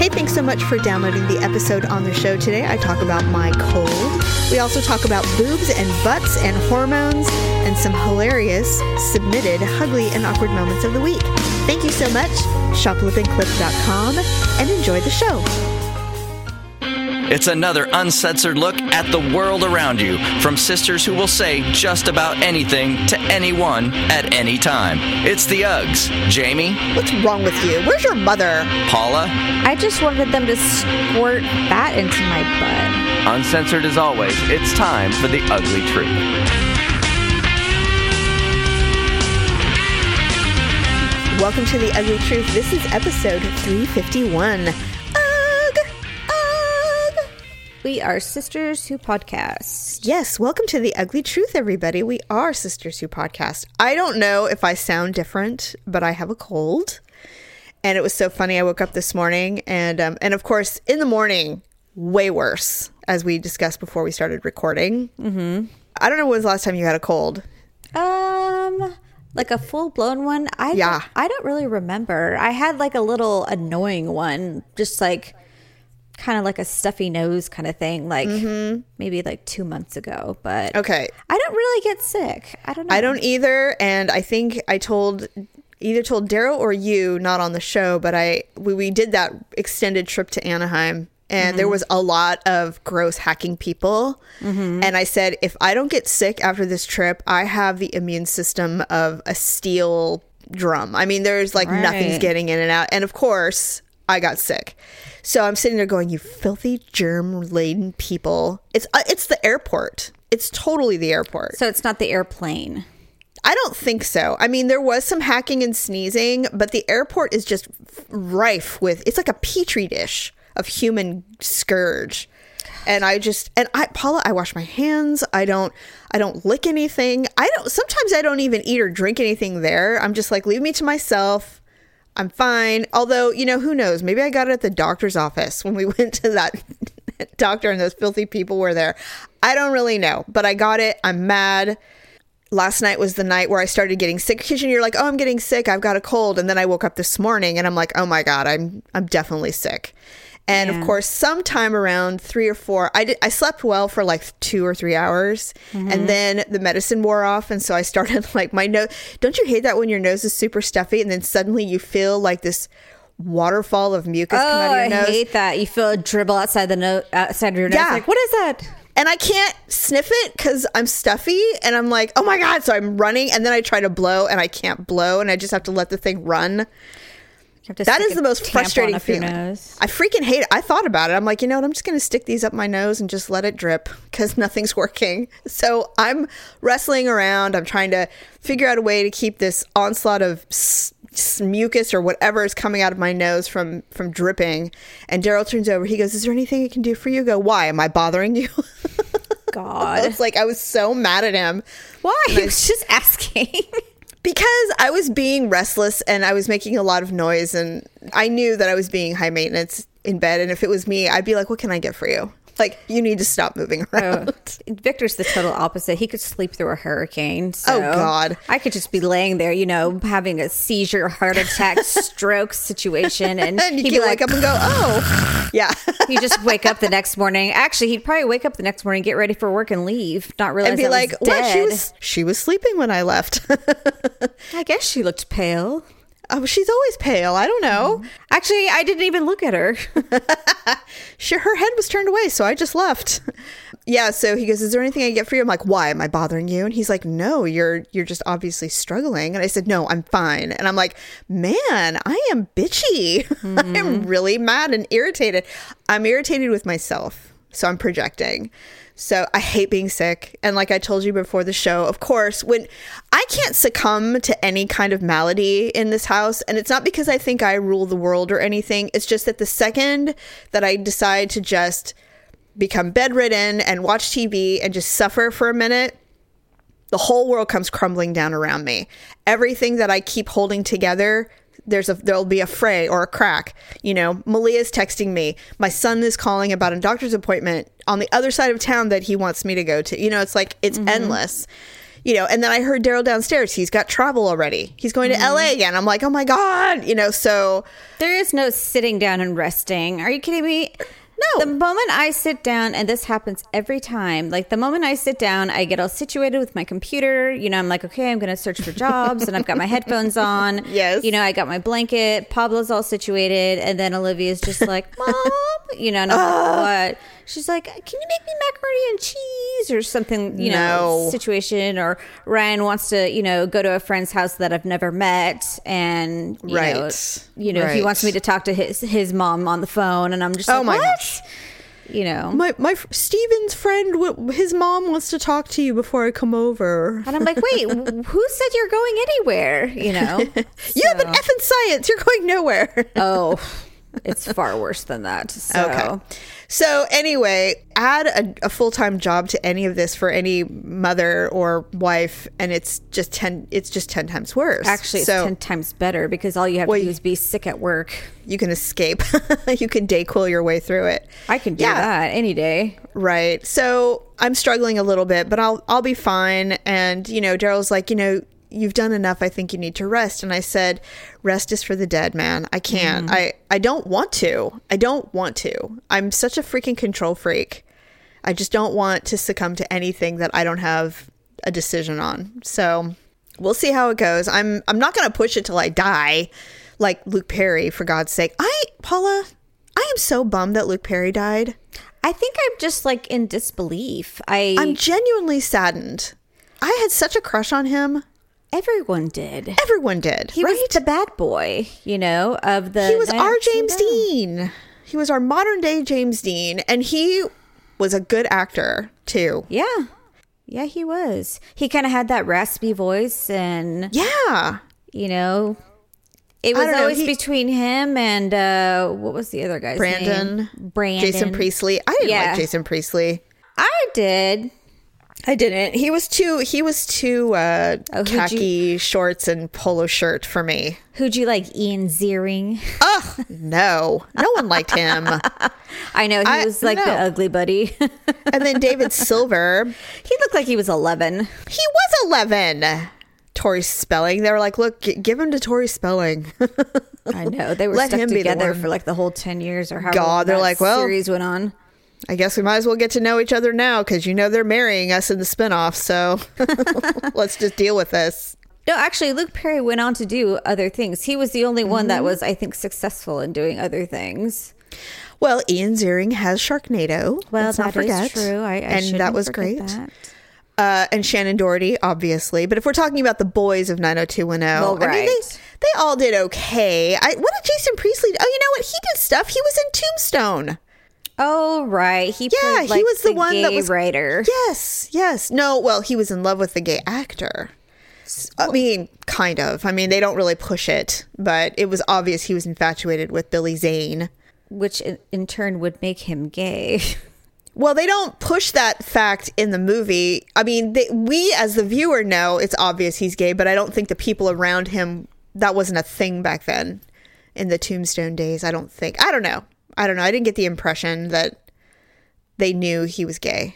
Hey, thanks so much for downloading the episode on the show today. I talk about my cold. We also talk about boobs and butts and hormones and some hilarious submitted ugly and awkward moments of the week. Thank you so much. Shoplipandclip.com and enjoy the show. It's another uncensored look at the world around you from sisters who will say just about anything to anyone at any time. It's the Uggs. Jamie, What's wrong with you? Where's your mother? Paula, I just wanted them to squirt that into my butt. uncensored as always, it's time for the ugly truth. Welcome to The Ugly Truth. This is episode 351. We are sisters who podcast. Yes, welcome to The Ugly Truth, everybody. We are Sisters Who Podcast. I don't know if I sound different, but I have a cold. And it was so funny. I woke up this morning, and um, and of course, in the morning, way worse, as we discussed before we started recording. Mm-hmm. I don't know when was the last time you had a cold. Um, like a full blown one. I Yeah. I don't really remember. I had like a little annoying one, just like kind of like a stuffy nose kind of thing, like mm-hmm. maybe like two months ago. But Okay, I don't really get sick. I don't know. I don't either, and I think I told either told Daryl or you, not on the show, but I we, we did that extended trip to Anaheim, and there mm-hmm. was a lot of gross hacking people, mm-hmm. and I said if I don't get sick after this trip, I have the immune system of a steel drum. I mean, there's like nothing's getting in and out, and of course. I got sick, so I'm sitting there going, "You filthy germ-laden people!" It's uh, it's the airport. It's totally the airport. So it's not the airplane. I don't think so. I mean, there was some hacking and sneezing, but the airport is just rife with it's like a petri dish of human scourge. And I just and I Paula, I wash my hands. I don't I don't lick anything. I don't sometimes I don't even eat or drink anything there. I'm just like leave me to myself. I'm fine. Although, you know, who knows? Maybe I got it at the doctor's office when we went to that doctor and those filthy people were there. I don't really know, but I got it. I'm mad last night was the night where I started getting sick because you're like, oh, I'm getting sick. I've got a cold. And then I woke up this morning and I'm like, oh my God, I'm, I'm definitely sick. And of course, sometime around three or four, I did, I slept well for like two or three hours, mm-hmm. and then the medicine wore off, and so I started like my nose. Don't you hate that when your nose is super stuffy, and then suddenly you feel like this waterfall of mucus come Oh, out of your oh, nose? I hate that. You feel a dribble outside the nose, outside of your nose. Yeah. Like, what is that? and I can't sniff it because I'm stuffy and I'm like, oh my God. So I'm running and then I try to blow and I can't blow and I just have to let the thing run. You have to That is the most frustrating feeling. I freaking hate it. I thought about it. I'm like, you know what? I'm just going to stick these up my nose and just let it drip because nothing's working. So I'm wrestling around. I'm trying to figure out a way to keep this onslaught of s- s- mucus or whatever is coming out of my nose from from dripping. And Daryl turns over. He goes, "Is there anything I can do for you?" I go, "Why? Am I bothering you?" God. was like, I was so mad at him. Why? I was just asking. Because I was being restless and I was making a lot of noise, and I knew that I was being high maintenance in bed. And if it was me, I'd be like, "What can I get for you?" Like, you need to stop moving oh. around. Victor's the total opposite. He could sleep through a hurricane. So Oh, God. I could just be laying there, you know, having a seizure, heart attack, stroke situation, and, and he'd can be wake like, up and go, "Oh, yeah," he just wake up the next morning. Actually, he'd probably wake up the next morning, get ready for work, and leave. Not realize and be I was like, "What? She was she was sleeping when I left." I guess she looked pale. Oh, she's always pale. I don't know. Mm-hmm. Actually, I didn't even look at her. She, her head was turned away, so I just left. yeah. So he goes, "Is there anything I can get for you?" I'm like, "Why am I bothering you?" And he's like, "No, you're you're just obviously struggling." And I said, "No, I'm fine." And I'm like, "Man, I am bitchy. I am mm-hmm. really mad and irritated. I'm irritated with myself, so I'm projecting." So I hate being sick. And like I told you before the show, of course, when I can't succumb to any kind of malady in this house, and it's not because I think I rule the world or anything, it's just that the second that I decide to just become bedridden and watch TV and just suffer for a minute, the whole world comes crumbling down around me. Everything that I keep holding together, there's a there'll be a fray or a crack. You know, Malia's texting me. My son is calling about a doctor's appointment on the other side of town that he wants me to go to. You know, it's like it's mm-hmm. endless. you know, and then I heard Daryl downstairs. He's got travel already. He's going to mm-hmm. LA again. I'm like, oh my God, you know, so There is no sitting down and resting. Are you kidding me? No. The moment I sit down, and this happens every time, like the moment I sit down, I get all situated with my computer. You know, I'm like, okay, I'm going to search for jobs, and I've got my headphones on. Yes. You know, I got my blanket. Pablo's all situated, and then Olivia's just like, Mom, you know, and I'm like, uh. what? She's like, can you make me macaroni and cheese or something, you know, situation? Or Ryan wants to, you know, go to a friend's house that I've never met, and you know, Right. you know, he wants me to talk to his his mom on the phone, and I'm just Oh like, my what? gosh. You know, my my Steven's friend, his mom wants to talk to you before I come over. and I'm like, wait, who said you're going anywhere? You know, You have an F in science. You're going nowhere. oh, it's far worse than that. So. Okay. So anyway, add a, a full time job to any of this for any mother or wife, and it's just ten. It's just ten times worse. Actually, it's so ten times better because all you have Well, to do is be sick at work. you can escape. you can Dayquil your way through it. I can do Yeah. that any day. Right. So I'm struggling a little bit, but I'll I'll be fine. And you know, Daryl's like, you know, you've done enough. I think you need to rest. And I said, rest is for the dead, man. I can't. Mm-hmm. I I don't want to. I don't want to. I'm such a freaking control freak. I just don't want to succumb to anything that I don't have a decision on. So we'll see how it goes. I'm I'm not gonna push it till I die, like Luke Perry, for God's sake. I Paula, I am so bummed that Luke Perry died. I think I'm just like in disbelief. I I'm genuinely saddened. I had such a crush on him. Everyone did. Everyone did. He right? was the bad boy, you know, of the. he was our 90210. James Dean. He was our modern day James Dean, and he was a good actor too. Yeah. Yeah, he was. He kind of had that raspy voice, and Yeah, you know, it was know, always he- between him and uh what was the other guy's Brandon, name? Brandon, Jason Priestley. I didn't Yeah. like Jason Priestley. I did. I didn't. He was too. He was too uh, Oh, who'd you- khaki shorts and polo shirt for me. Who'd you like? Ian Ziering. Ugh, no, no one liked him. I know he I- was like the ugly buddy. And then David Silver. he looked like he was eleven. He was 11. Tori Spelling. They were like, look, g- give him to Tori Spelling. I know they were Let stuck him be the together for like the whole ten years or how God, they're like, well- series went on. I guess we might as well get to know each other now because you know they're marrying us in the spinoff. So let's just deal with this. No, actually, Luke Perry went on to do other things. He was the only one Mm-hmm. that was, I think, successful in doing other things. Well, Ian Ziering has Sharknado. Well, let's not that is true. I, I and that was great. that. Uh, and Shannen Doherty, obviously. But if we're talking about the boys of 90210, Well, I mean, they, they all did okay. I, what did Jason Priestley? Oh, you know what? He did stuff. He was in Tombstone. Oh, right. He Yeah, played, he was the one that was- writer. Yes, yes. No, well, he was in love with the gay actor. I mean, kind of. I mean, they don't really push it, but it was obvious he was infatuated with Billy Zane. which in, in turn would make him gay. Well, they don't push that fact in the movie. I mean, they, we as the viewer know it's obvious he's gay, but I don't think the people around him that wasn't a thing back then in the Tombstone days. I don't think. I don't know. I don't know. I didn't get the impression that they knew he was gay.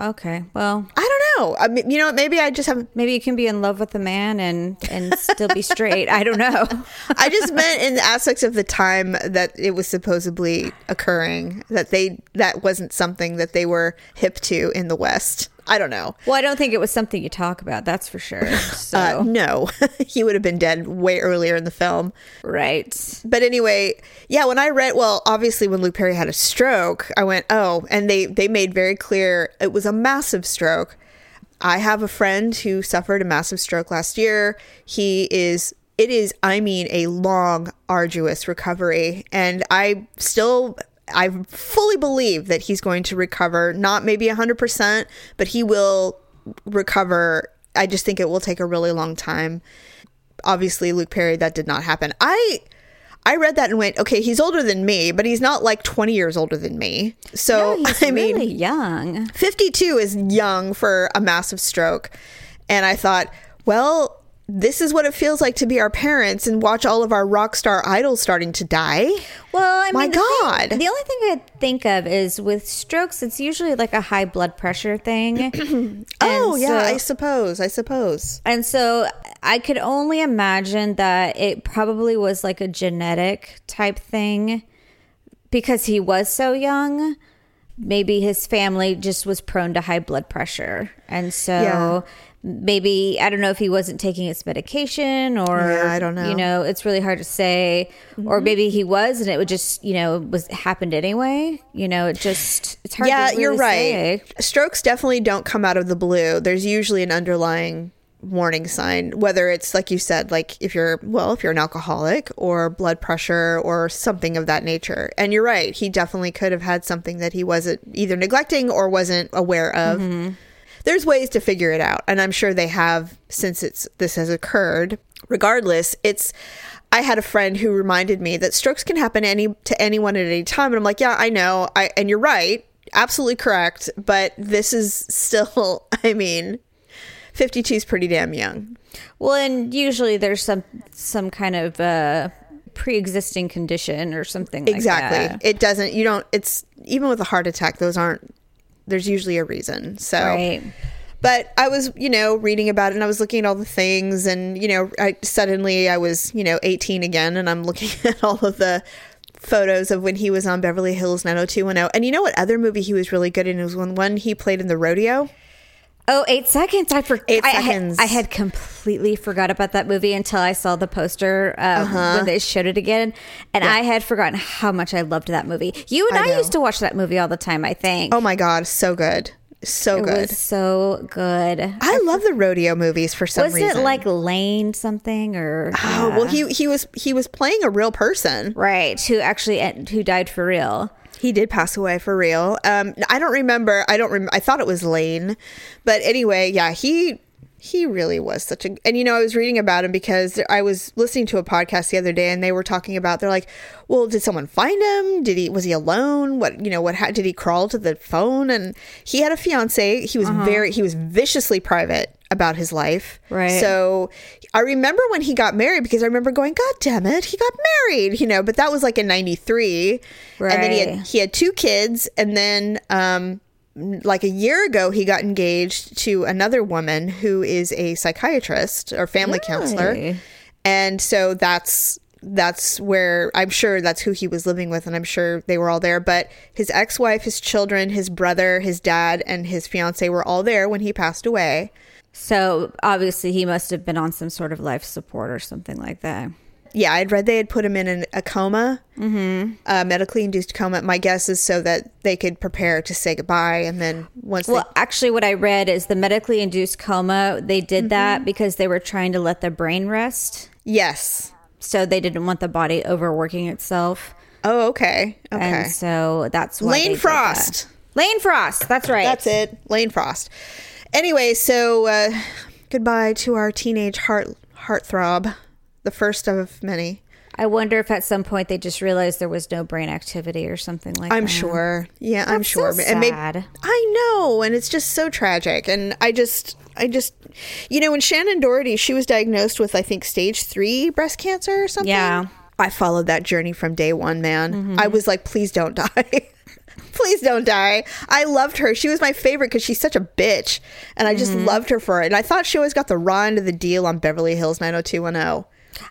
okay, well, I don't know. I mean, you know, maybe I just haven't maybe you can be in love with a man and and still be straight. I don't know. I just meant in the aspects of the time that it was supposedly occurring that they that wasn't something that they were hip to in the West. I don't know. Well, I don't think it was something you talk about. That's for sure. So Uh, no, he would have been dead way earlier in the film. right. But anyway, yeah, when I read, well, obviously when Luke Perry had a stroke, I went, oh, and they they made very clear it was a massive stroke. I have a friend who suffered a massive stroke last year. He is it is I mean a long arduous recovery and I still I fully believe that he's going to recover, not maybe 100%, but he will recover. I just think it will take a really long time obviously Luke Perry that did not happen. I I read that and went, okay, he's older than me, but he's not like 20 years older than me. So No, he's I mean, really young. 52 is young for a massive stroke. And I thought, well, this is what it feels like to be our parents and watch all of our rock star idols starting to die. Well, I My mean, the thing- God. the only thing I think of is with strokes, it's usually like a high blood pressure thing. oh, yeah, so- I suppose. I suppose. And so I could only imagine that it probably was like a genetic type thing because he was so young. Maybe his family just was prone to high blood pressure. And so Yeah. Maybe, I don't know if he wasn't taking his medication or, Yeah, I don't know. Mm-hmm. You know, it's really hard to say. Or maybe he was and it would just, you know, was happened anyway. You know, it just, it's hard yeah, really you're right. say. Strokes definitely don't come out of the blue. There's usually an underlying warning sign, whether it's like you said, like if you're, well, if you're an alcoholic or blood pressure or something of that nature. And you're right. He definitely could have had something that he wasn't either neglecting or wasn't aware of. Mm-hmm. There's ways to figure it out. And I'm sure they have since it's, this has occurred. Regardless, it's, I had a friend who reminded me that strokes can happen any to anyone at any time, and I'm like, yeah, I know, I and you're right, absolutely correct, but this is still, I mean, 52 is pretty damn young. Well, and usually there's some some kind of uh, pre-existing condition or something. Like exactly, that. it doesn't. You don't. It's even with a heart attack, those aren't. There's usually a reason. So, Right. but I was, you know, reading about it and I was looking at all the things and, you know, I suddenly I was, you know, 18 again and I'm looking at all of the photos of when he was on Beverly Hills 90210. And you know what other movie he was really good in? It was one, one he played in the rodeo. Oh, eight seconds! I forgot. Eight I, Seconds. I had completely forgot about that movie until I saw the poster uh, Uh-huh. when they showed it again, and I had forgotten how much I loved that movie. You and I I, used to watch that movie all the time. I think. Oh my God, so good. So it good. was so good. I love the rodeo movies for some was reason. Was it like Lane something or Oh, well he he was he was playing a real person. right? Who actually who died for real? He did pass away for real. Um, I don't remember. I don't. Rem- I thought it was Lane, but anyway, yeah, he he really was such a. And you know, I was reading about him because I was listening to a podcast the other day, and they were talking about. They're like, "Well, did someone find him? Did he was he alone? What you know? What ha- did he crawl to the phone? And he had a fiance. He was very. He was viciously private about his life. Right. So I remember when he got married because I remember going, God damn it, he got married, you know, but that was like in 93. Right. And then he had, he had two kids. And then, um, like a year ago, he got engaged to another woman who is a psychiatrist or family counselor. And so that's that's where I'm sure that's who he was living with, and I'm sure they were all there. But his ex-wife, his children, his brother, his dad, and his fiance were all there when he passed away. So obviously he must have been on some sort of life support or something like that. Yeah, I'd read they had put him in an, a coma, mm-hmm. a medically induced coma. My guess is so that they could prepare to say goodbye, and then once Well, actually, what I read is the medically induced coma. They did Mm-hmm. that because they were trying to let the brain rest, yes, so they didn't want the body overworking itself, oh okay, okay, and so that's why Lane they Frost. that. Lane Frost. That's right. that's it, Lane Frost. Anyway, so uh, goodbye to our teenage heart heartthrob, the first of many. I wonder if at some point they just realized there was no brain activity or something like I'm that. sure. Yeah, I'm sure. so And maybe- sad. I know, and it's just so tragic. And I just, I just, you know, when Shannen Doherty, she was diagnosed with, I think, stage three breast cancer or something. Yeah. I followed that journey from day one, man. I was like, please don't die. Please don't die. I loved her. She was my favorite because she's such a bitch. And I just mm-hmm. loved her for it. And I thought she always got the raw end of the deal on Beverly Hills 90210.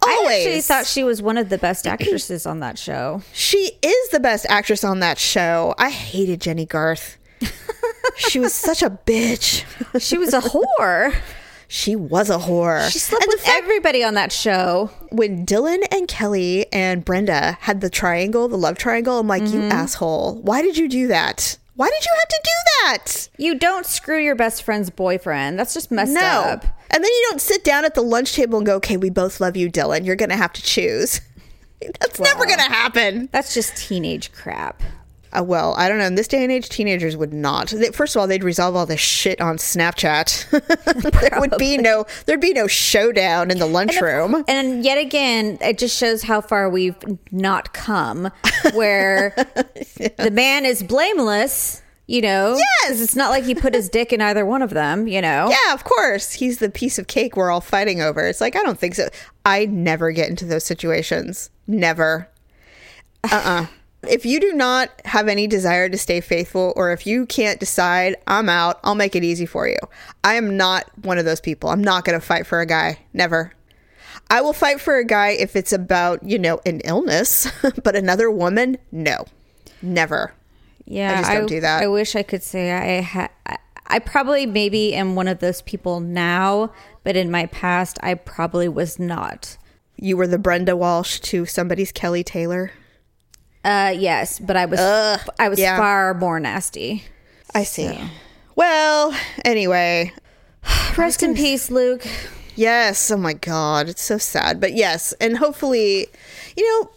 I actually thought she was one of the best actresses on that show. She is the best actress on that show. I hated Jennie Garth. she was such a bitch. She was a whore. She was a whore. She slept And with everybody on that show. when Dylan and Kelly and Brenda had the triangle, the love triangle. I'm like, you Mm-hmm. asshole. Why did you do that? Why did you have to do that? You don't screw your best friend's boyfriend. That's just messed No. up. And then you don't sit down at the lunch table and go, okay, we both love you, Dylan. You're going to have to choose. That's never going to happen. That's just teenage crap. Uh, well, I don't know. In this day and age, teenagers would not. They, first of all, they'd resolve all this shit on Snapchat. there would be no, there'd be no showdown in the lunchroom. And yet again, it just shows how far we've not come, where the man is blameless You know? Yes! It's not like he put his dick in either one of them, you know? Yeah, of course. He's the piece of cake we're all fighting over. It's like, I don't think so. I never get into those situations. Never. Uh uh If you do not have any desire to stay faithful, or if you can't decide, I'm out, I'll make it easy for you. I am not one of those people. I'm not going to fight for a guy. Never. I will fight for a guy if it's about, you know, an illness, but another woman, no. Never. Yeah, I just don't do that. I wish I could say I ha- I- I probably maybe am one of those people now, but in my past, I probably was not. You were the Brenda Walsh to somebody's Kelly Taylor. Uh, yes, but I was I was yeah. far more nasty. I see. Well, anyway, Rest in peace, Luke. yes. Oh my God, it's so sad. But yes, and hopefully, you know,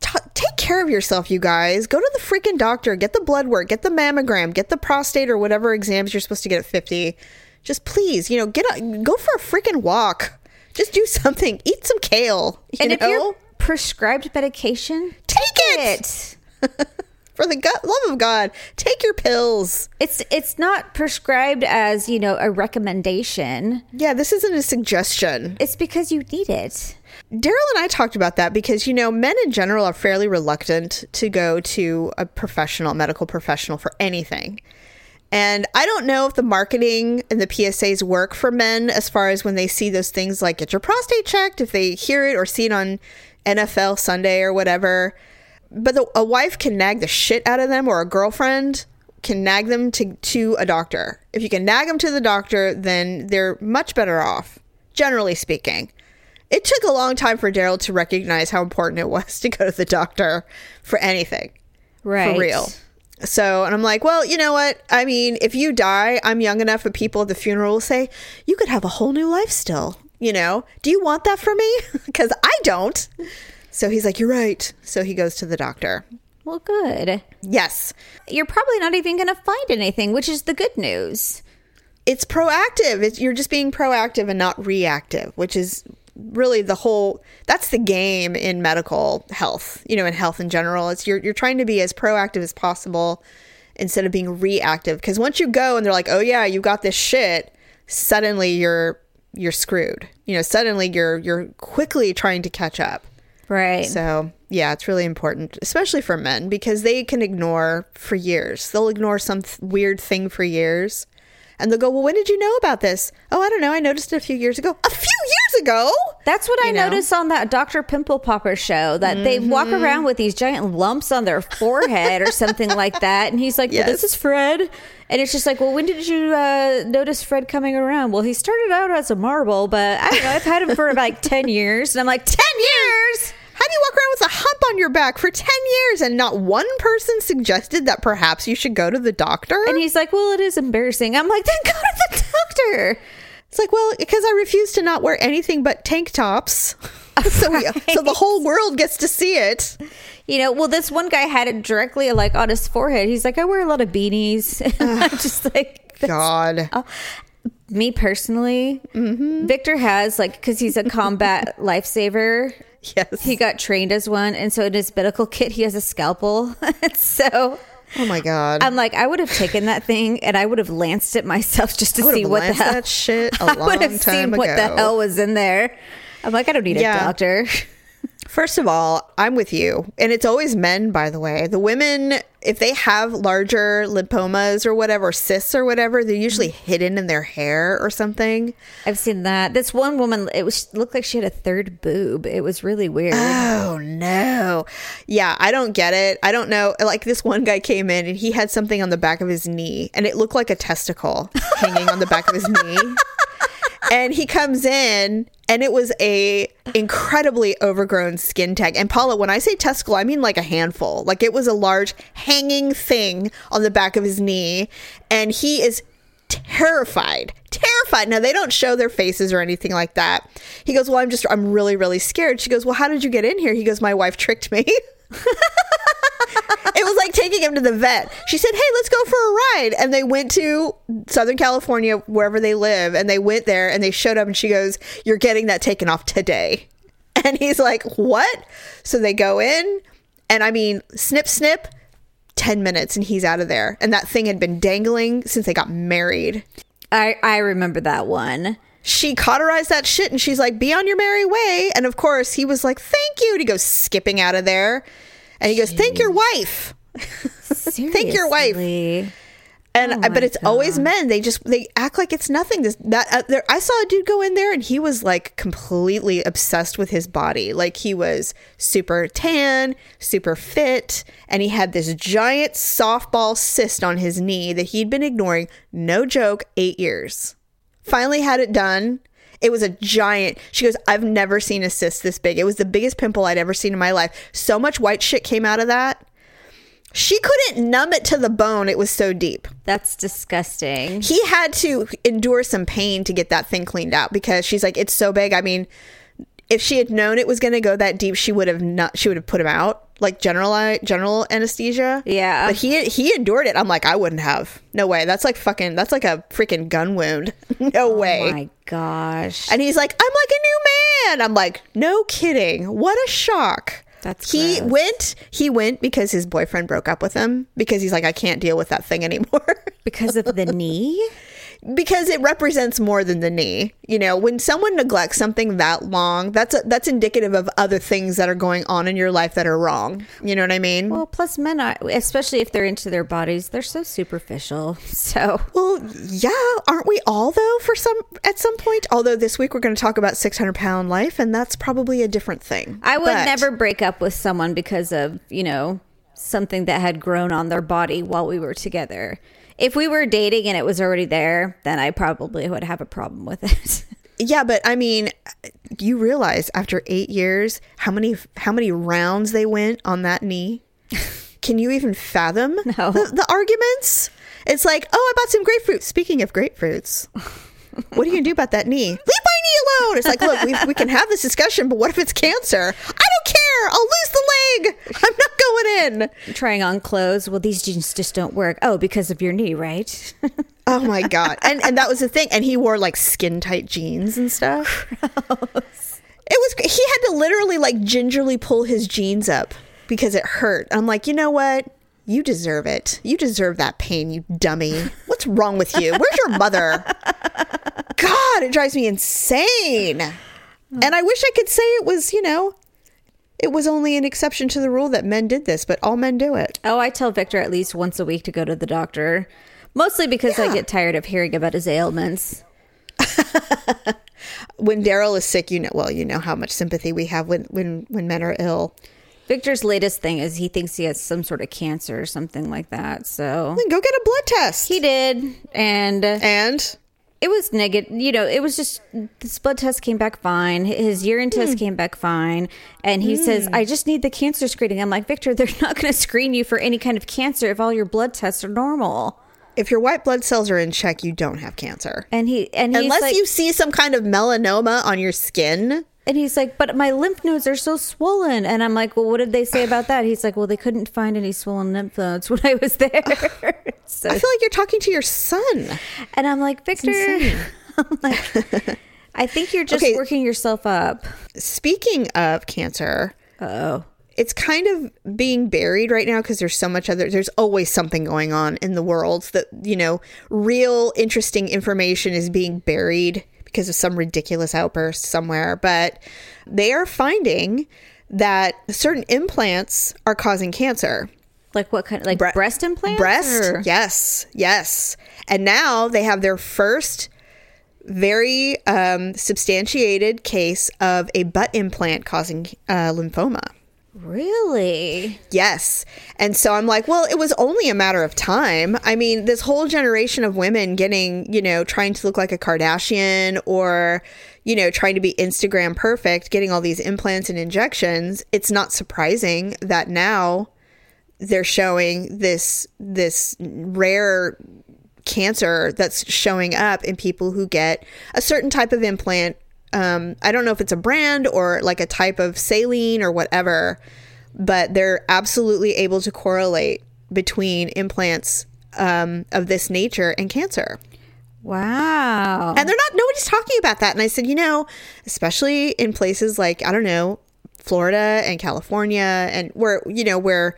t- take care of yourself, you guys. Go to the freaking doctor. Get the blood work. Get the mammogram. Get the prostate or whatever exams you're supposed to get at fifty. Just please, you know, get a, go for a freaking walk. Just do something. Eat some kale. You And if know? you're prescribed medication, take it. For the go- love of God, take your pills. It's it's not prescribed as, you know, a recommendation. Yeah, this isn't a suggestion. It's because you need it. Daryl and I talked about that because, you know, men in general are fairly reluctant to go to a professional, medical professional for anything. And I don't know if the marketing and the PSAs work for men as far as when they see those things like get your prostate checked, if they hear it or see it on NFL Sunday or whatever. But the, a wife can nag the shit out of them or a girlfriend can nag them to, to a doctor. If you can nag them to the doctor, then they're much better off, generally speaking. It took a long time for Daryl to recognize how important it was to go to the doctor for anything. Right. For real. So, and I'm like, well, you know what? I mean, if you die, I'm young enough that people at the funeral will say, you could have a whole new life still. You know, do you want that for me? Because I don't. So he's like, you're right. So he goes to the doctor. Well, good. Yes. You're probably not even going to find anything, which is the good news. It's proactive. It's, you're just being proactive and not reactive, which is really the whole that's the game in medical health you know in health in general. It's you're, you're trying to be as proactive as possible instead of being reactive. Because once you go and they're like oh yeah you got this shit suddenly you're you're screwed. You know suddenly you're you're quickly trying to catch up. Right. so yeah it's really important especially for men because they can ignore for years. They'll ignore some th- weird thing for years and they'll go well when did you know about this oh i don't know i noticed it a few years ago a few years ago That's what I know? noticed on that Dr. Pimple Popper show that they walk Mm-hmm. around with these giant lumps on their forehead or something like that. And he's like, well, this is Fred. And it's just like, well, when did you uh, notice Fred coming around? Well, he started out as a marble, but I don't know. I've had him for like 10 years. And I'm like, 10 years? How do you walk around with a hump on your back for 10 years and not one person suggested that perhaps you should go to the doctor? And he's like, well, it is embarrassing. I'm like, then go to the doctor. it's like, well, because I refuse to not wear anything but tank tops. so, we, so the whole world gets to see it. You know, well, this one guy had it directly like on his forehead. He's like, I wear a lot of beanies. I'm just like, God. me personally, mm-hmm. Victor has like because he's a combat lifesaver. Yes. He got trained as one, and so in his medical kit, he has a scalpel. so oh my God. I'm like, I would have taken that thing and I would have lanced it myself just to see what the hell. that shit a I would have time seen what the hell was in there. I'm like, I don't need Yeah. a doctor. First of all, I'm with you. And it's always men, by the way. The women, if they have larger lipomas or whatever, cysts or whatever, they're usually mm-hmm. hidden in their hair or something. I've seen that. This one woman, it was looked like she had a third boob. It was really weird. Oh no. Yeah, I don't get it. I don't know. Like this one guy came in and he had something on the back of his knee and it looked like a testicle hanging on the back of his knee. And he comes in and it was a incredibly overgrown skin tag. And Paula, when I say testicle, I mean like a handful. Like it was a large hanging thing on the back of his knee. And he is terrified terrified. Now they don't show their faces or anything like that. He goes well i'm just i'm really really scared. She goes well how did you get in here? He goes my wife tricked me it was like taking him to the vet she said hey let's go for a ride and they went to southern california wherever they live and they went there and they showed up and she goes you're getting that taken off today and he's like what so they go in and i mean snip snip 10 minutes and he's out of there. And that thing had been dangling since they got married. I I remember that one. She cauterized that shit and she's like, be on your merry way. And of course, he was like, thank you. And he goes skipping out of there. And he goes, thank your wife. Thank your wife. And Oh I but my it's always men. They just they act like it's nothing. This that uh, there, I saw a dude go in there and he was like completely obsessed with his body. Like he was super tan, super fit, and he had this giant softball cyst on his knee that he'd been ignoring. No joke, eight years. Finally had it done. It was a giant. She goes, I've never seen a cyst this big. It was the biggest pimple I'd ever seen in my life. So much white shit came out of that. She couldn't numb it to the bone. It was so deep. That's disgusting. He had to endure some pain to get that thing cleaned out because she's like, it's so big. I mean, if she had known it was going to go that deep, she would have not. She would have put him out like general general anesthesia. Yeah. but he he endured it. I'm like, I wouldn't have. No way. That's like fucking. That's like a freaking gun wound. no oh way. Oh my gosh. And he's like, I'm like a new man. I'm like, no kidding. What a shock. That's he gross. went. He went because his boyfriend broke up with him because he's like, I can't deal with that thing anymore. because of the knee? Because it represents more than the knee. You know, when someone neglects something that long, that's a, that's indicative of other things that are going on in your life that are wrong. You know what I mean? Well, plus men are, especially if they're into their bodies, they're so superficial. So well, yeah, aren't we all though? For some at some point. Although this week we're going to talk about six hundred pound life, and that's probably a different thing. I would But- never break up with someone because of, you know, something that had grown on their body while we were together. If we were dating and it was already there, then I probably would have a problem with it. Yeah, but I mean, you realize after eight years how many how many rounds they went on that knee? Can you even fathom No. the, the arguments? It's like, oh, I bought some grapefruit. Speaking of grapefruits, what are you gonna do about that knee? Leave alone. It's like, look, we, we can have this discussion, but what if it's cancer? I don't care. I'll lose the leg. I'm not going in. Trying on clothes, well, these jeans just don't work. Oh, because of your knee, right? Oh my god! And and that was the thing. And he wore like skin tight jeans and stuff. It was. He had to literally like gingerly pull his jeans up because it hurt. I'm like, you know what? You deserve it. You deserve that pain, you dummy. What's wrong with you? Where's your mother? God, it drives me insane. And I wish I could say it was, you know, it was only an exception to the rule that men did this, but all men do it. oh, I tell Victor at least once a week to go to the doctor, mostly because I get tired of hearing about his ailments. When Daryl is sick, you know, well, you know how much sympathy we have when when when men are ill. Victor's latest thing is he thinks he has some sort of cancer or something like that. So Then go get a blood test. he did, and and it was negative. You know, it was just this blood test came back fine. His urine Hmm. test came back fine, and he says, "I just need the cancer screening." I'm like, Victor, they're not going to screen you for any kind of cancer if all your blood tests are normal. if your white blood cells are in check, you don't have cancer. And he and he's Unless like, you see some kind of melanoma on your skin. And he's like, but my lymph nodes are so swollen. And I'm like, well, what did they say about that? He's like, well, they couldn't find any swollen lymph nodes when I was there. so, I feel like you're talking to your son. and I'm like, Victor. I'm like, I think you're just Okay. working yourself up. Speaking of cancer, Oh, it's kind of being buried right now because there's so much other there's always something going on in the world that you know real interesting information is being buried because of some ridiculous outburst somewhere but they are finding that certain implants are causing cancer like what kind? Like Bre- breast implants? breast or- yes yes and now they have their first very um, substantiated case of a butt implant causing uh, lymphoma Really? Yes. And so I'm like, well, it was only a matter of time. I mean, this whole generation of women getting, you know, trying to look like a Kardashian or, you know, trying to be Instagram perfect, getting all these implants and injections, it's not surprising that now they're showing this this rare cancer that's showing up in people who get a certain type of implant. Um, I don't know if it's a brand or like a type of saline or whatever, but they're absolutely able to correlate between implants um, of this nature and cancer. Wow. And they're not, nobody's talking about that. And I said, you know, especially in places like, I don't know, Florida and California and where, you know, where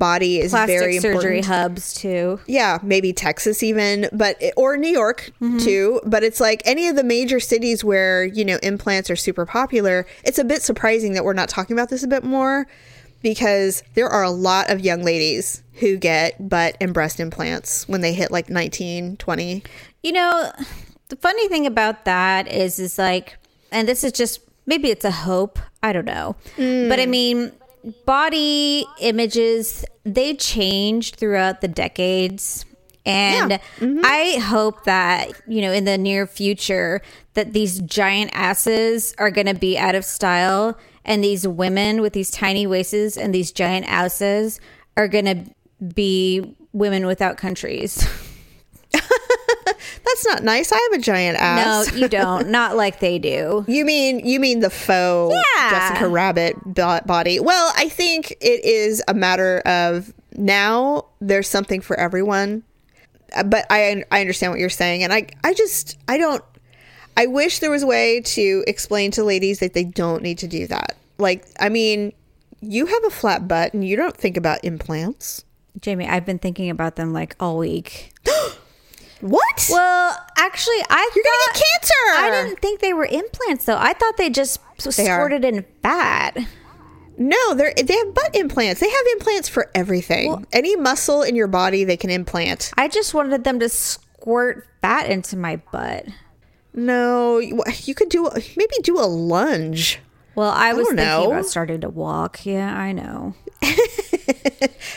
body is Plastic very surgery important. hubs too. yeah, maybe Texas even, but or New York Mm-hmm. too. But it's like any of the major cities where you know implants are super popular. It's a bit surprising that we're not talking about this a bit more because there are a lot of young ladies who get butt and breast implants when they hit like 19, 20. You know, the funny thing about that is, is like, and this is just maybe it's a hope. I don't know, but I mean, body images they changed throughout the decades. And mm-hmm. I hope that, you know, in the near future that these giant asses are going to be out of style and these women with these tiny waists and these giant asses are going to be women without countries. That's not nice. I have a giant ass. No, you don't. Not like they do. You mean you mean the faux Yeah. Jessica Rabbit body? Well, I think it is a matter of now there's something for everyone. Uh, But I I understand what you're saying, and I I just I don't. I wish there was a way to explain to ladies that they don't need to do that. Like, I mean, you have a flat butt, and you don't think about implants. Jamie, I've been thinking about them like all week. What? Well, actually, I You're gonna get cancer. I didn't think they were implants though. I thought they just They are. squirted in fat. No, they they have butt implants. They have implants for everything. Any muscle in your body, they can implant. I just wanted them to squirt fat into my butt. No, you you could do maybe do a lunge. Well, I was don't thinking know. about starting to walk. Yeah, I know.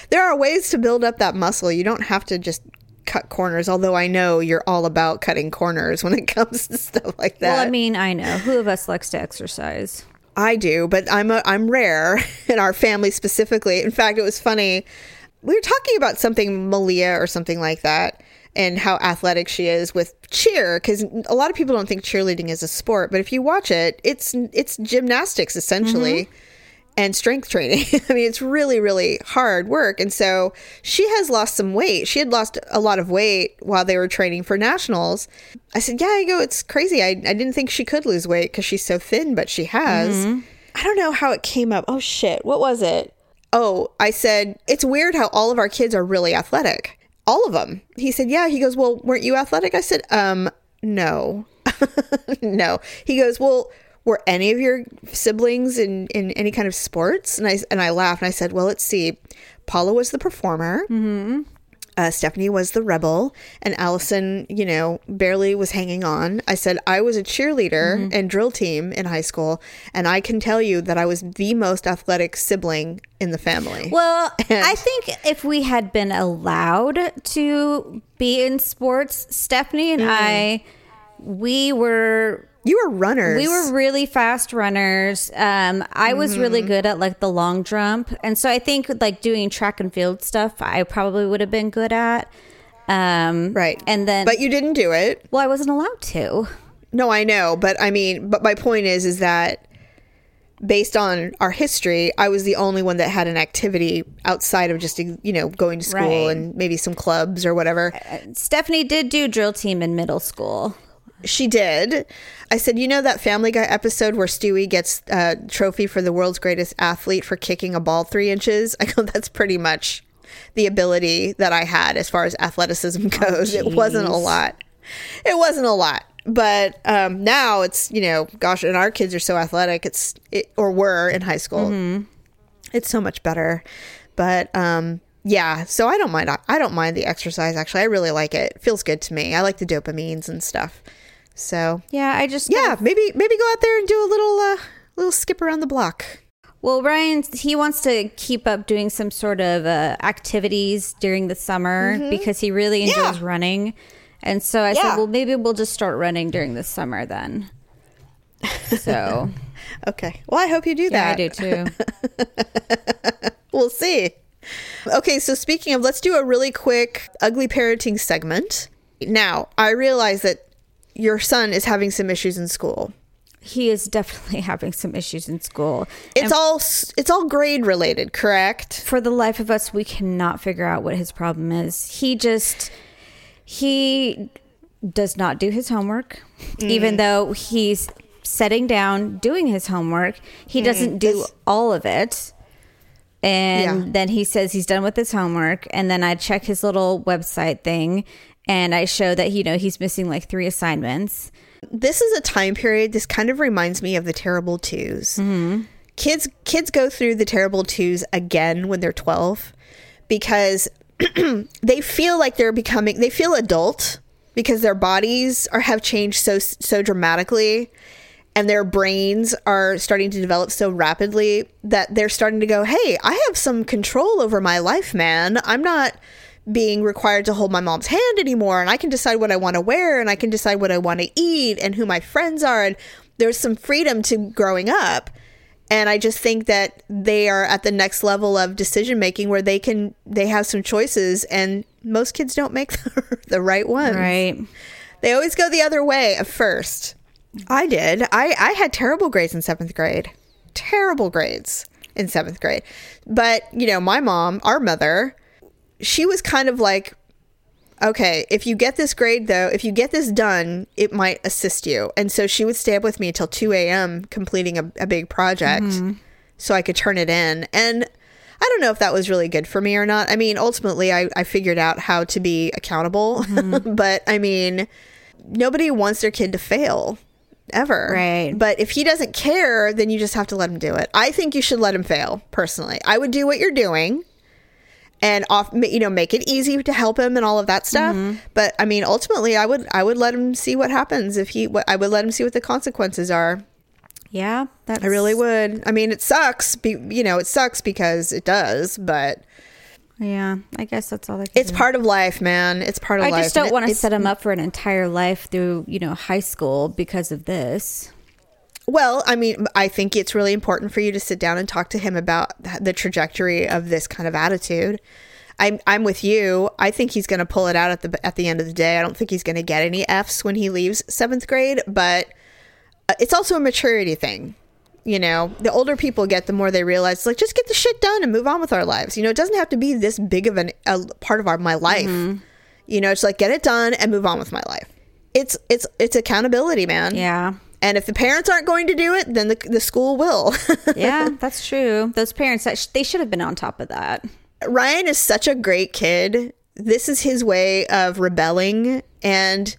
There are ways to build up that muscle. You don't have to just cut corners. Although I know you're all about cutting corners when it comes to stuff like that. Well, I mean, I know. Who of us likes to exercise? I do, but I'm a, I'm rare in our family specifically. In fact, it was funny. We were talking about something Malia or something like that, and how athletic she is with cheer. Because a lot of people don't think cheerleading is a sport, but if you watch it, it's it's gymnastics essentially. Mm-hmm. And strength training. I mean, it's really, really hard work. And so she has lost some weight. She had lost a lot of weight while they were training for nationals. I said, Yeah, I go, it's crazy. I, I didn't think she could lose weight because she's so thin, but she has. I don't know how it came up. Oh shit, what was it? Oh, I said it's weird how all of our kids are really athletic. All of them. He said, "Yeah." He goes, "Well, weren't you athletic?" I said, "Um, no, no." He goes, "Well, were any of your siblings in in any kind of sports?" And I and I laughed and I said, "Well, let's see. Paula was the performer." Mm-hmm. uh, Stephanie was the rebel, and Allison, you know, barely was hanging on. I said I was a cheerleader mm-hmm. and drill team in high school, and I can tell you that I was the most athletic sibling in the family. Well, And- I think if we had been allowed to be in sports, Stephanie and mm-hmm. I, we were you were runners. we were really fast runners. Um, I was really Mm-hmm. good at like the long jump, and so I think like doing track and field stuff, I probably would have been good at. Um, right, and then, but you didn't do it. well, I wasn't allowed to. No, I know, but I mean, but my point is, is that based on our history, I was the only one that had an activity outside of just you know going to school Right. and maybe some clubs or whatever. Stephanie did do drill team in middle school. She did. I said, you know that Family Guy episode where Stewie gets a trophy for the world's greatest athlete for kicking a ball three inches? I go, that's pretty much the ability that I had as far as athleticism goes. it wasn't a lot. It wasn't a lot. But um, now it's, you know, gosh, and our kids are so athletic. It's, it, or were in high school. It's so much better. But, um, yeah, so I don't mind. I don't mind the exercise. Actually, I really like it. it feels good to me. I like the dopamines and stuff. So Yeah, I just yeah, maybe maybe go out there and do a little uh, little skip around the block. Well, Ryan, he wants to keep up doing some sort of uh, activities during the summer because he really enjoys Mm-hmm. Yeah. running. And so I Yeah. said, well, maybe we'll just start running during the summer then. So Okay. Well, I hope you do that. I do too. We'll see. Okay, so speaking of, let's do a really quick ugly parenting segment. Now, I realize that your son is having some issues in school. He is definitely having some issues in school. It's all it's all grade related, correct? for the life of us, we cannot figure out what his problem is. He just he does not do his homework, Mm. even though he's sitting down doing his homework. He doesn't do This- all of it. And Yeah. then he says he's done with his homework. And then I check his little website thing and I show that, you know, he's missing like three assignments. this is a time period this kind of reminds me of the terrible 2s mm-hmm. kids kids go through the terrible twos again when they're 12 because they feel like they're becoming they feel adult because their bodies are have changed so so dramatically and their brains are starting to develop so rapidly that they're starting to go hey i have some control over my life man. I'm not being required to hold my mom's hand anymore and i can decide what i want to wear and i can decide what i want to eat and who my friends are and there's some freedom to growing up and i just think that they are at the next level of decision making where they can they have some choices and most kids don't make the right ones Right. they always go the other way at first. I did. I, I had terrible grades in seventh grade. Terrible grades in seventh grade. But, you know, my mom, our mother, she was kind of like, okay, if you get this grade though, if you get this done, it might assist you. And so she would stay up with me until 2 a.m. completing a, a big project mm-hmm. so I could turn it in. And I don't know if that was really good for me or not. I mean, ultimately, I, I figured out how to be accountable. Mm-hmm. but I mean, nobody wants their kid to fail ever. Right. But if he doesn't care, then you just have to let him do it. I think you should let him fail, personally. I would do what you're doing and off you know make it easy to help him and all of that stuff mm-hmm. but i mean ultimately i would i would let him see what happens if he what i would let him see what the consequences are Yeah. That's, i really would i mean it sucks be, you know it sucks because it does but Yeah. I guess that's all can it's do. part of life man it's part of I life I just don't want to set him up for an entire life through, you know, high school because of this. Well, I mean, I think it's really important for you to sit down and talk to him about the trajectory of this kind of attitude. I'm I'm with you. I think he's going to pull it out at the at the end of the day. I don't think he's going to get any Fs when he leaves seventh grade, but uh, it's also a maturity thing. You know, the older people get, the more they realize, like, just get the shit done and move on with our lives. You know, it doesn't have to be this big of an, a part of our my life. You know, it's like get it done and move on with my life. It's it's it's accountability, man. Yeah. And if the parents aren't going to do it, then the, the school will. Yeah, that's true. Those parents, that sh- they should have been on top of that. Ryan is such a great kid. This is his way of rebelling. And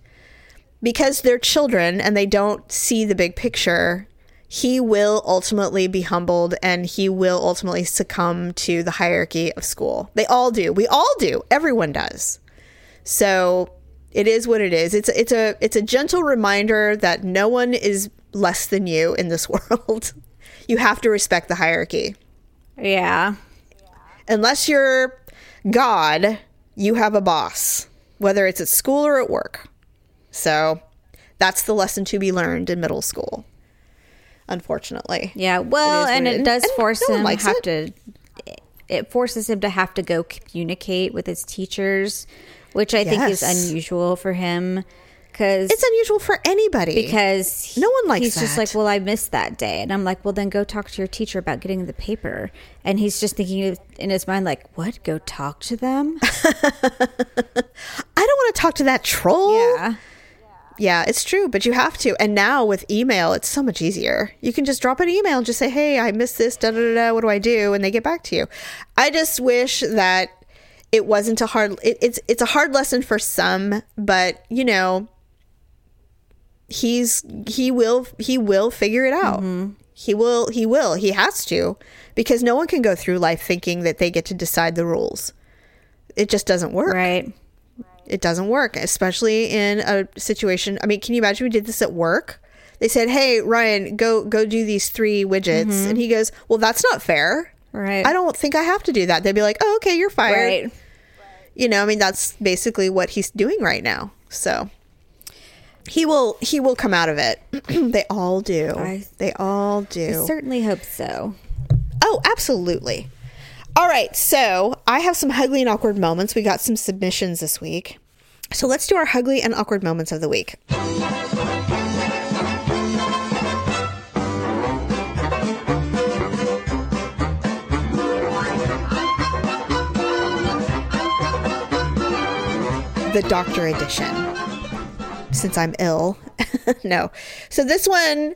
because they're children and they don't see the big picture, he will ultimately be humbled and he will ultimately succumb to the hierarchy of school. They all do. We all do. Everyone does. So it is what it is. It's it's a it's a gentle reminder that no one is less than you in this world. you have to respect the hierarchy. Yeah. Unless you're God, you have a boss, whether it's at school or at work. So that's the lesson to be learned in middle school. Unfortunately. Yeah. Well, It and it it does And force no him have it. to. It forces him to have to go communicate with his teachers, which I think is unusual for him, because It's unusual for anybody. because No one likes he's just like, well, I missed that day, and I'm like, well, then go talk to your teacher about getting the paper, and he's just thinking in his mind like, what? Go talk to them? I don't want to talk to that troll. yeah. Yeah, it's true, but you have to. And now with email, it's so much easier. You can just drop an email and just say, "Hey, I missed this. Da da da. da. What do I do?" And they get back to you. I just wish that it wasn't a hard. It, it's it's a hard lesson for some, but you know, he's he will he will figure it out. Mm-hmm. He will he will he has to because no one can go through life thinking that they get to decide the rules. It just doesn't work Right. it doesn't work, especially in a situation. I mean, can you imagine we did this at work? They said, "Hey, Ryan, go go do these three widgets," mm-hmm. and he goes, "Well, that's not fair. Right. I don't think I have to do that." They'd be like, "Oh, okay, you're fired." Right. You know, I mean, that's basically what he's doing right now. So he will he will come out of it. they all do. I- they all do. Certainly hope so. Oh, absolutely. All right, so I have some ugly and awkward moments. We got some submissions this week. So let's do our ugly and awkward moments of the week. The doctor edition since I'm ill. no. So this one,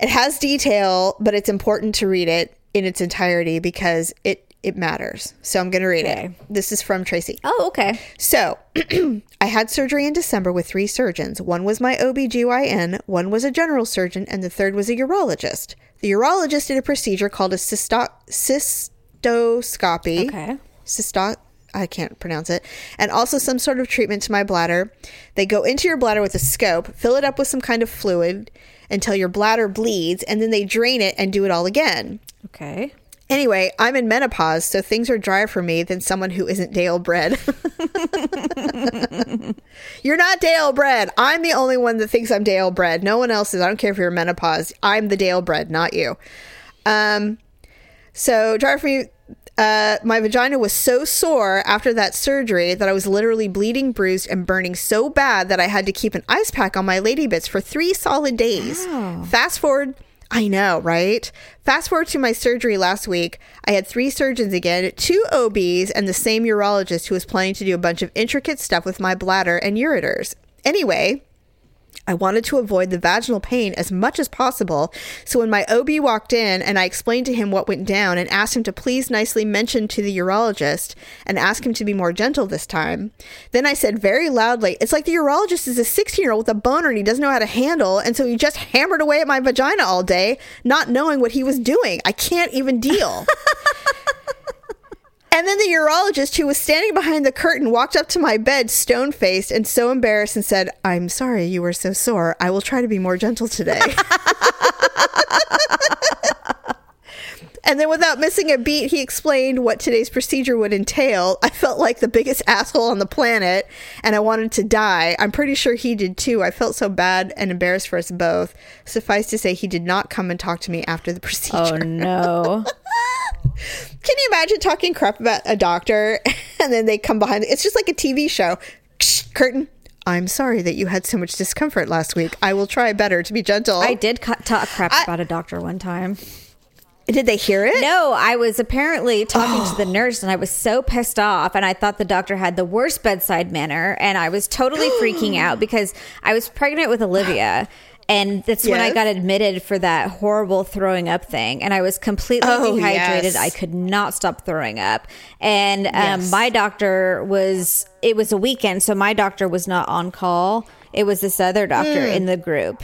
it has detail, but it's important to read it in its entirety because it it matters. So I'm going to read Okay. it. This is from Tracy. Oh, okay. So, I had surgery in December with three surgeons. One was my OBGYN, one was a general surgeon, and the third was a urologist. The urologist did a procedure called a cysto- cystoscopy. Okay. Cysto- I can't pronounce it. And also some sort of treatment to my bladder. They go into your bladder with a scope, fill it up with some kind of fluid until your bladder bleeds, and then they drain it and do it all again. Okay. Anyway, I'm in menopause, so things are drier for me than someone who isn't Dale bred. you're not Dale bred. I'm the only one that thinks I'm Dale bred. No one else is. I don't care if you're menopause. I'm the Dale bred, not you. Um, so drier for me. Uh, my vagina was so sore after that surgery that I was literally bleeding, bruised, and burning so bad that I had to keep an ice pack on my lady bits for three solid days. Fast forward, I know, right? Fast forward to my surgery last week. I had three surgeons again, two OBs, and the same urologist who was planning to do a bunch of intricate stuff with my bladder and ureters. Anyway, I wanted to avoid the vaginal pain as much as possible. So when my OB walked in and I explained to him what went down and asked him to please nicely mention to the urologist and ask him to be more gentle this time, then I said very loudly, It's like the urologist is a 16 year old with a boner and he doesn't know how to handle. And so he just hammered away at my vagina all day, not knowing what he was doing. I can't even deal. And then the urologist who was standing behind the curtain walked up to my bed, stone faced and so embarrassed, and said, I'm sorry you were so sore. I will try to be more gentle today. and then, without missing a beat, he explained what today's procedure would entail. I felt like the biggest asshole on the planet and I wanted to die. I'm pretty sure he did too. I felt so bad and embarrassed for us both. Suffice to say, he did not come and talk to me after the procedure. Oh no. Can you imagine talking crap about a doctor and then they come behind? It's just like a TV show. Curtain. I'm sorry that you had so much discomfort last week. I will try better to be gentle. I did cu- talk crap I- about a doctor one time. Did they hear it? No, I was apparently talking to the oh. nurse and I was so pissed off and I thought the doctor had the worst bedside manner and I was totally freaking out because I was pregnant with Olivia and that's when I got admitted for that horrible throwing up thing and I was completely Oh, dehydrated. yes. I could not stop throwing up. And um, Yes. my doctor was it was a weekend so my doctor was not on call. It was this other doctor Hmm. in the group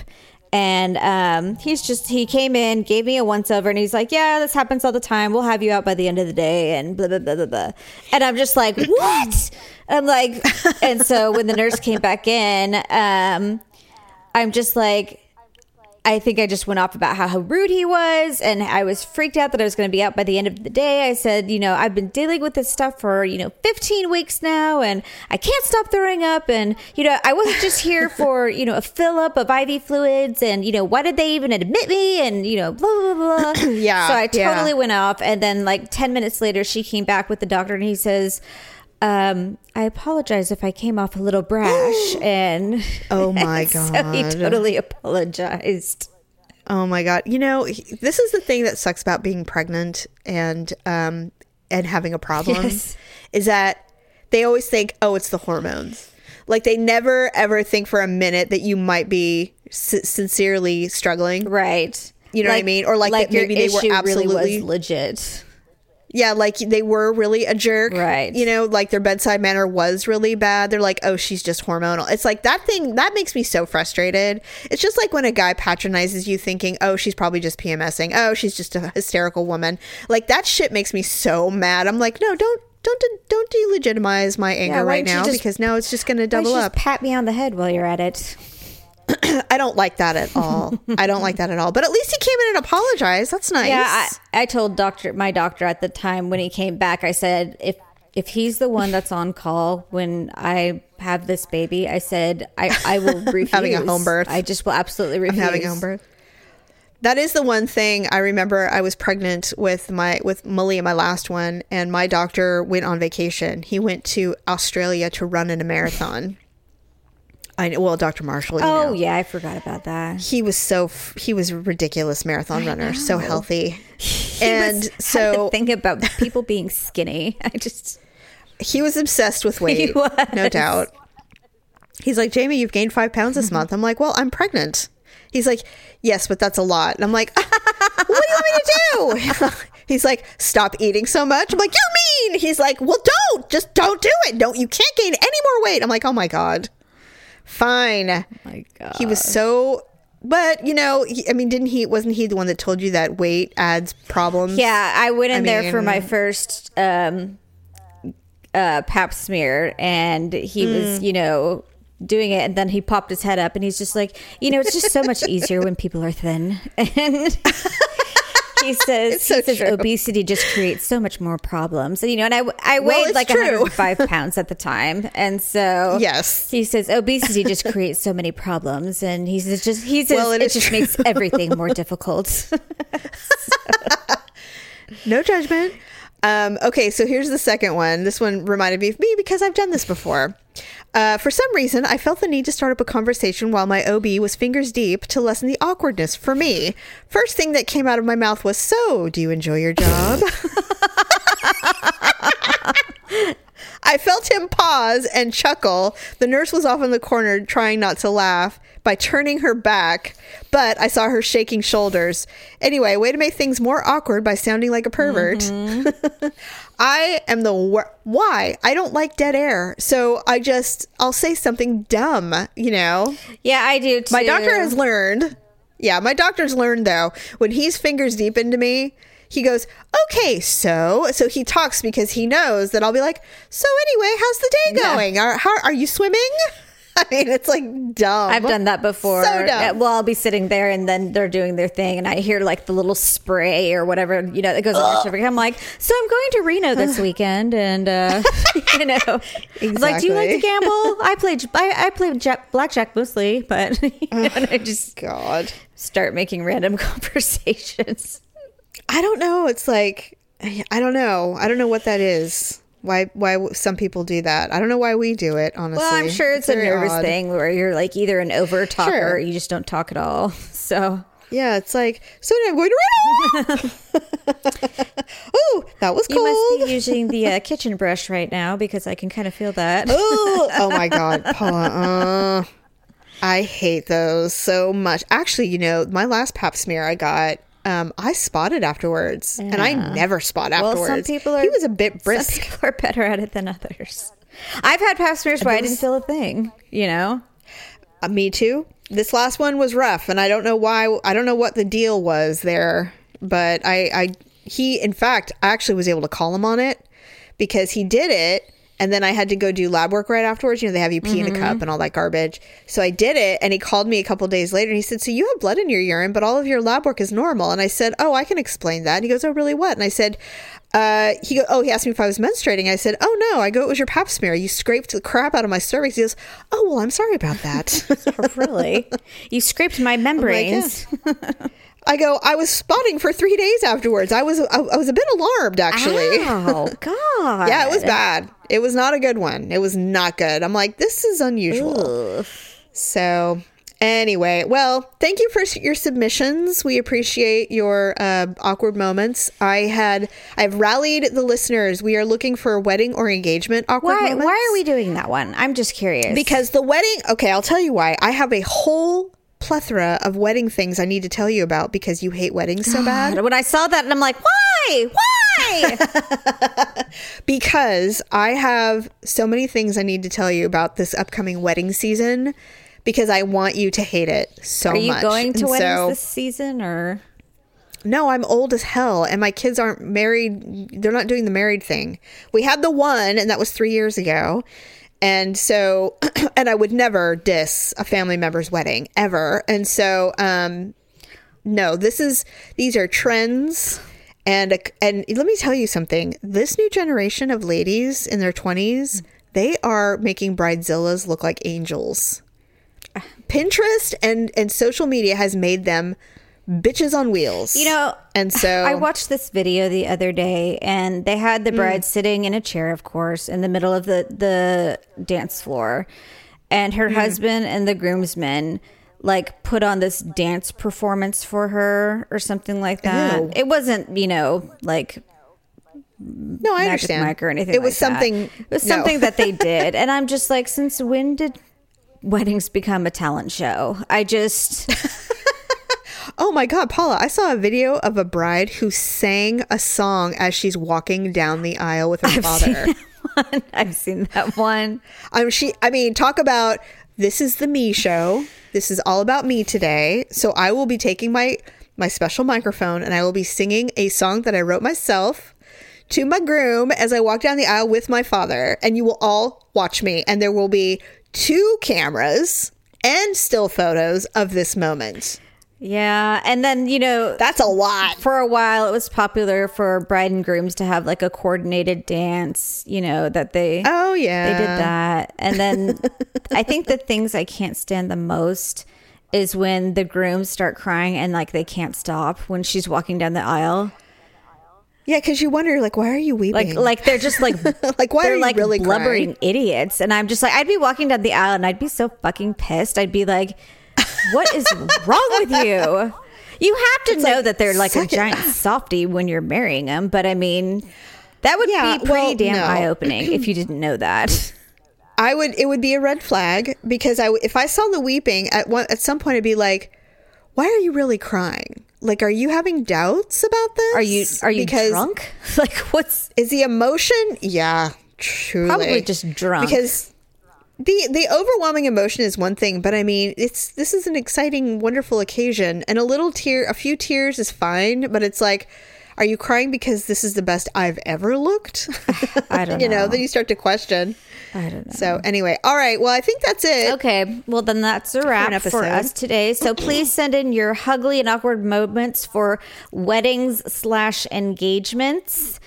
and um, he's just he came in gave me a once over and he's like yeah this happens all the time we'll have you out by the end of the day and blah blah blah blah blah and i'm just like what i'm like and so when the nurse came back in um, i'm just like I think I just went off about how, how rude he was, and I was freaked out that I was going to be out by the end of the day. I said, you know, I've been dealing with this stuff for, you know, 15 weeks now, and I can't stop throwing up. And, you know, I wasn't just here for, you know, a fill up of IV fluids, and, you know, why did they even admit me? And, you know, blah, blah, blah. Yeah, So I yeah. totally went off. And then, like, 10 minutes later, she came back with the doctor, and he says, um, I apologize if I came off a little brash. and Oh my god. so he totally apologized. Oh my god! You know, he- this is the thing that sucks about being pregnant and um and having a problem Yes. is that they always think, "Oh, it's the hormones." Like they never ever think for a minute that you might be s- sincerely struggling. Right. You know what I mean? Or like that your maybe they were issue really was legit. Yeah, like they were really a jerk. Right. You know, like their bedside manner was really bad. They're like, oh, she's just hormonal. It's like that thing that makes me so frustrated. It's just like when a guy patronizes you thinking, oh, she's probably just PMSing. Oh, she's just a hysterical woman. Like that shit makes me so mad. I'm like, no, don't. Don't don't delegitimize my anger why right now just- because now it's just going to double you up. Just pat me on the head while you're at it. I don't like that at all. I don't like that at all. But at least he came in and apologized. That's nice. Yeah, I, I told doctor my doctor at the time when he came back. I said if if he's the one that's on call when I have this baby, I said I I will refuse Having a home birth. I just will absolutely I'm refuse. having a home birth. That is the one thing I remember. I was pregnant with my with Malia, my last one, and my doctor went on vacation. He went to Australia to run in a marathon. I know, well, Dr. Marshall. You Oh know. yeah, I forgot about that. he was so f- he was a ridiculous marathon runner, so healthy, He and was- so think about people being skinny. I just he was obsessed with weight, no doubt. He's like, Jamie, you've gained five pounds Mm-hmm. this month. I'm like, well, I'm pregnant. He's like, yes, but that's a lot. And I'm like, what do you want me to do? He's like, stop eating so much. I'm like, you're mean. He's like, well, don't. Just don't do it. Don't. You can't gain any more weight. I'm like, oh my god. Fine. My God. He was so. But you know, he, I mean, didn't he? Wasn't he the one that told you that weight adds problems? Yeah, I went in I there for my first um, uh, pap smear, and he Mm. was, you know, doing it, and then he popped his head up, and he's just like, you know, it's just so much easier when people are thin, and. He says, so he says true. obesity just creates so much more problems. And, you know, and I, I weighed it's like true. 105 pounds at the time. And so Yes. he says obesity just creates so many problems. And he says just, he says Well, it it, just true. makes everything more difficult. No judgment. Um, okay, so here's the second one. This one reminded me of me because I've done this before. Uh, for some reason, I felt the need to start up a conversation while my OB was fingers deep to lessen the awkwardness for me. First thing that came out of my mouth was, So, do you enjoy your job? I felt him pause and chuckle. The nurse was off in the corner trying not to laugh by turning her back, but I saw her shaking shoulders. Anyway, way to make things more awkward by sounding like a pervert. I am the wor- why I don't like dead air, so I just I'll say something dumb, you know. yeah, I do too. My doctor has learned. Yeah, my doctor's learned though. When he's fingers deep into me, he goes, "Okay, so so he talks because he knows that I'll be like, "So anyway, how's the day Yeah. going? Are how are you swimming?" I mean, it's like dumb. I've done that before. So dumb. Well, I'll be sitting there and then they're doing their thing, and I hear like the little spray or whatever you know that goes on. I'm like, so I'm going to Reno this weekend, and uh, you know, I'm like, do you like to gamble? I played, I, I played jack, blackjack mostly, but you know, and I just God, start making random conversations. I don't know. It's like I don't know. I don't know what that is. Why why some people do that? I don't know why we do it. Honestly, Well, I'm sure it's, a nervous odd. thing where you're like either an over talker Sure. or you just don't talk at all. So Yeah, it's like so. I'm going to. oh, that was you must be using the uh, kitchen brush right now because I can kind of feel that. oh, oh my god, Paula. Uh, I hate those so much. Actually, you know, my last pap smear I got, um, I spotted afterwards, and I never spot afterwards. Well, some people are. He was a bit brisk. Some people are better at it than others. I've had pap smears where I didn't feel a thing. You know, Uh, me too. This last one was rough, and I don't know why. I don't know what the deal was there, but I, I, he, in fact, I actually was able to call him on it because he did it, and then I had to go do lab work right afterwards. You know, they have you pee in a cup and all that garbage. So I did it, and he called me a couple days later, and he said, "So you have blood in your urine, but all of your lab work is normal." And I said, "Oh, I can explain that." And he goes, "Oh, really? What?" And I said. Uh, he go, oh, he asked me if I was menstruating. I said, oh no, I go, it was your pap smear. You scraped the crap out of my cervix. He goes, oh, well, I'm sorry about that. really, you scraped my membranes. I go, I was spotting for three days afterwards. I was, I, I was a bit alarmed actually. Oh God! Yeah, it was bad. It was not a good one. It was not good. I'm like, this is unusual. So, anyway, well, thank you for your submissions. We appreciate your uh, awkward moments. I had, I've rallied the listeners. We are looking for a wedding or engagement awkward Why? moments. Why are we doing that one? I'm just curious. Because the wedding, okay, I'll tell you why. I have a whole plethora of wedding things I need to tell you about because you hate weddings so bad. when I saw that, and I'm like, why? Why? because I have so many things I need to tell you about this upcoming wedding season because I want you to hate it so much. Are you much. going to And weddings so- this season or? No, I'm old as hell and my kids aren't married. They're not doing the married thing. We had the one and that was 3 years ago. And so and I would never diss a family member's wedding ever. And so um no, this is these are trends and and let me tell you something. This new generation of ladies in their 20s, they are making bridezillas look like angels. Pinterest and and social media has made them bitches on wheels. You know, and so I watched this video the other day, and they had Mm. the bride sitting in a chair, of course, in the middle of the the dance floor, and Mm. her husband and the groomsmen like put on this dance performance for her or something like that. Ew. It wasn't, you know, like no, I understand. Mike or anything. It was like that. something. It was no. something that they did, and I'm just like, since when did weddings become a talent show? I just. Oh my God, Paula, I saw a video of a bride who sang a song as she's walking down the aisle with her father. one. I've seen that one. Um, she, I mean, talk about this is the me show. This is all about me today. So I will be taking my my special microphone and I will be singing a song that I wrote myself to my groom as I walk down the aisle with my father. And you will all watch me. And there will be two cameras and still photos of this moment. Yeah, and then you know That's a lot. for a while it was popular for bride and grooms to have like a coordinated dance. You know that they Oh yeah. they did that, and then I think the things I can't stand the most is when the grooms start crying and like they can't stop when she's walking down the aisle. Yeah, because you wonder, like, why are you weeping? like they're just like Like, why are you like really blubbering crying? idiots, and I'm just like I'd be walking down the aisle and I'd be so fucking pissed. I'd be like, "What is wrong with you?" You have to know like, that they're like a it giant softy when you're marrying them, but I mean, that would Yeah, be pretty well, damn no. eye opening if you didn't know that. I would. It would be a red flag because I, if I saw the weeping at one at some point, I'd be like, "Why are you really crying? Like, are you having doubts about this? Are you are you because drunk? Like what's Is the emotion? Yeah, truly, Probably just drunk. Because the the overwhelming emotion is one thing, but I mean, it's this is an exciting, wonderful occasion, and a little tear, a few tears is fine, but it's like. Are you crying because this is the best I've ever looked? I don't know. you know, know. then you start to question. I don't know. So anyway, all right. Well, I think that's it. Okay, well then that's a wrap an for us today. So please send in your ugly and awkward moments for weddings slash engagements,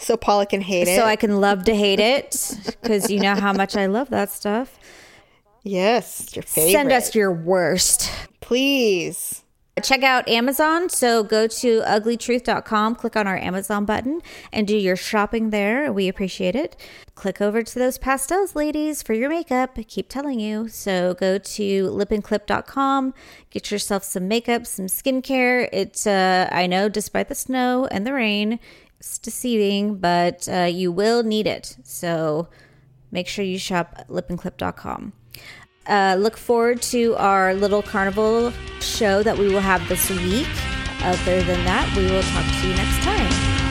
So Paula can hate it. so I can love to hate it because you know how much I love that stuff. yes, your favorite. Send us your worst. please. Check out Amazon. So go to uglytruth.com, click on our Amazon button, and do your shopping there. We appreciate it. Click over to those pastels, ladies, for your makeup. I keep telling you. So go to lipandclip.com, get yourself some makeup, some skincare. It's, uh, I know, despite the snow and the rain, it's deceiving, but uh, you will need it. So make sure you shop lipandclip.com. Uh, look forward to our little carnival show that we will have this week. Other than that, we will talk to you next time.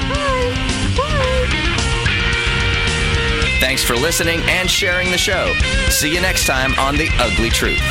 Bye. Bye. Thanks for listening and sharing the show. See you next time on The Ugly Truth.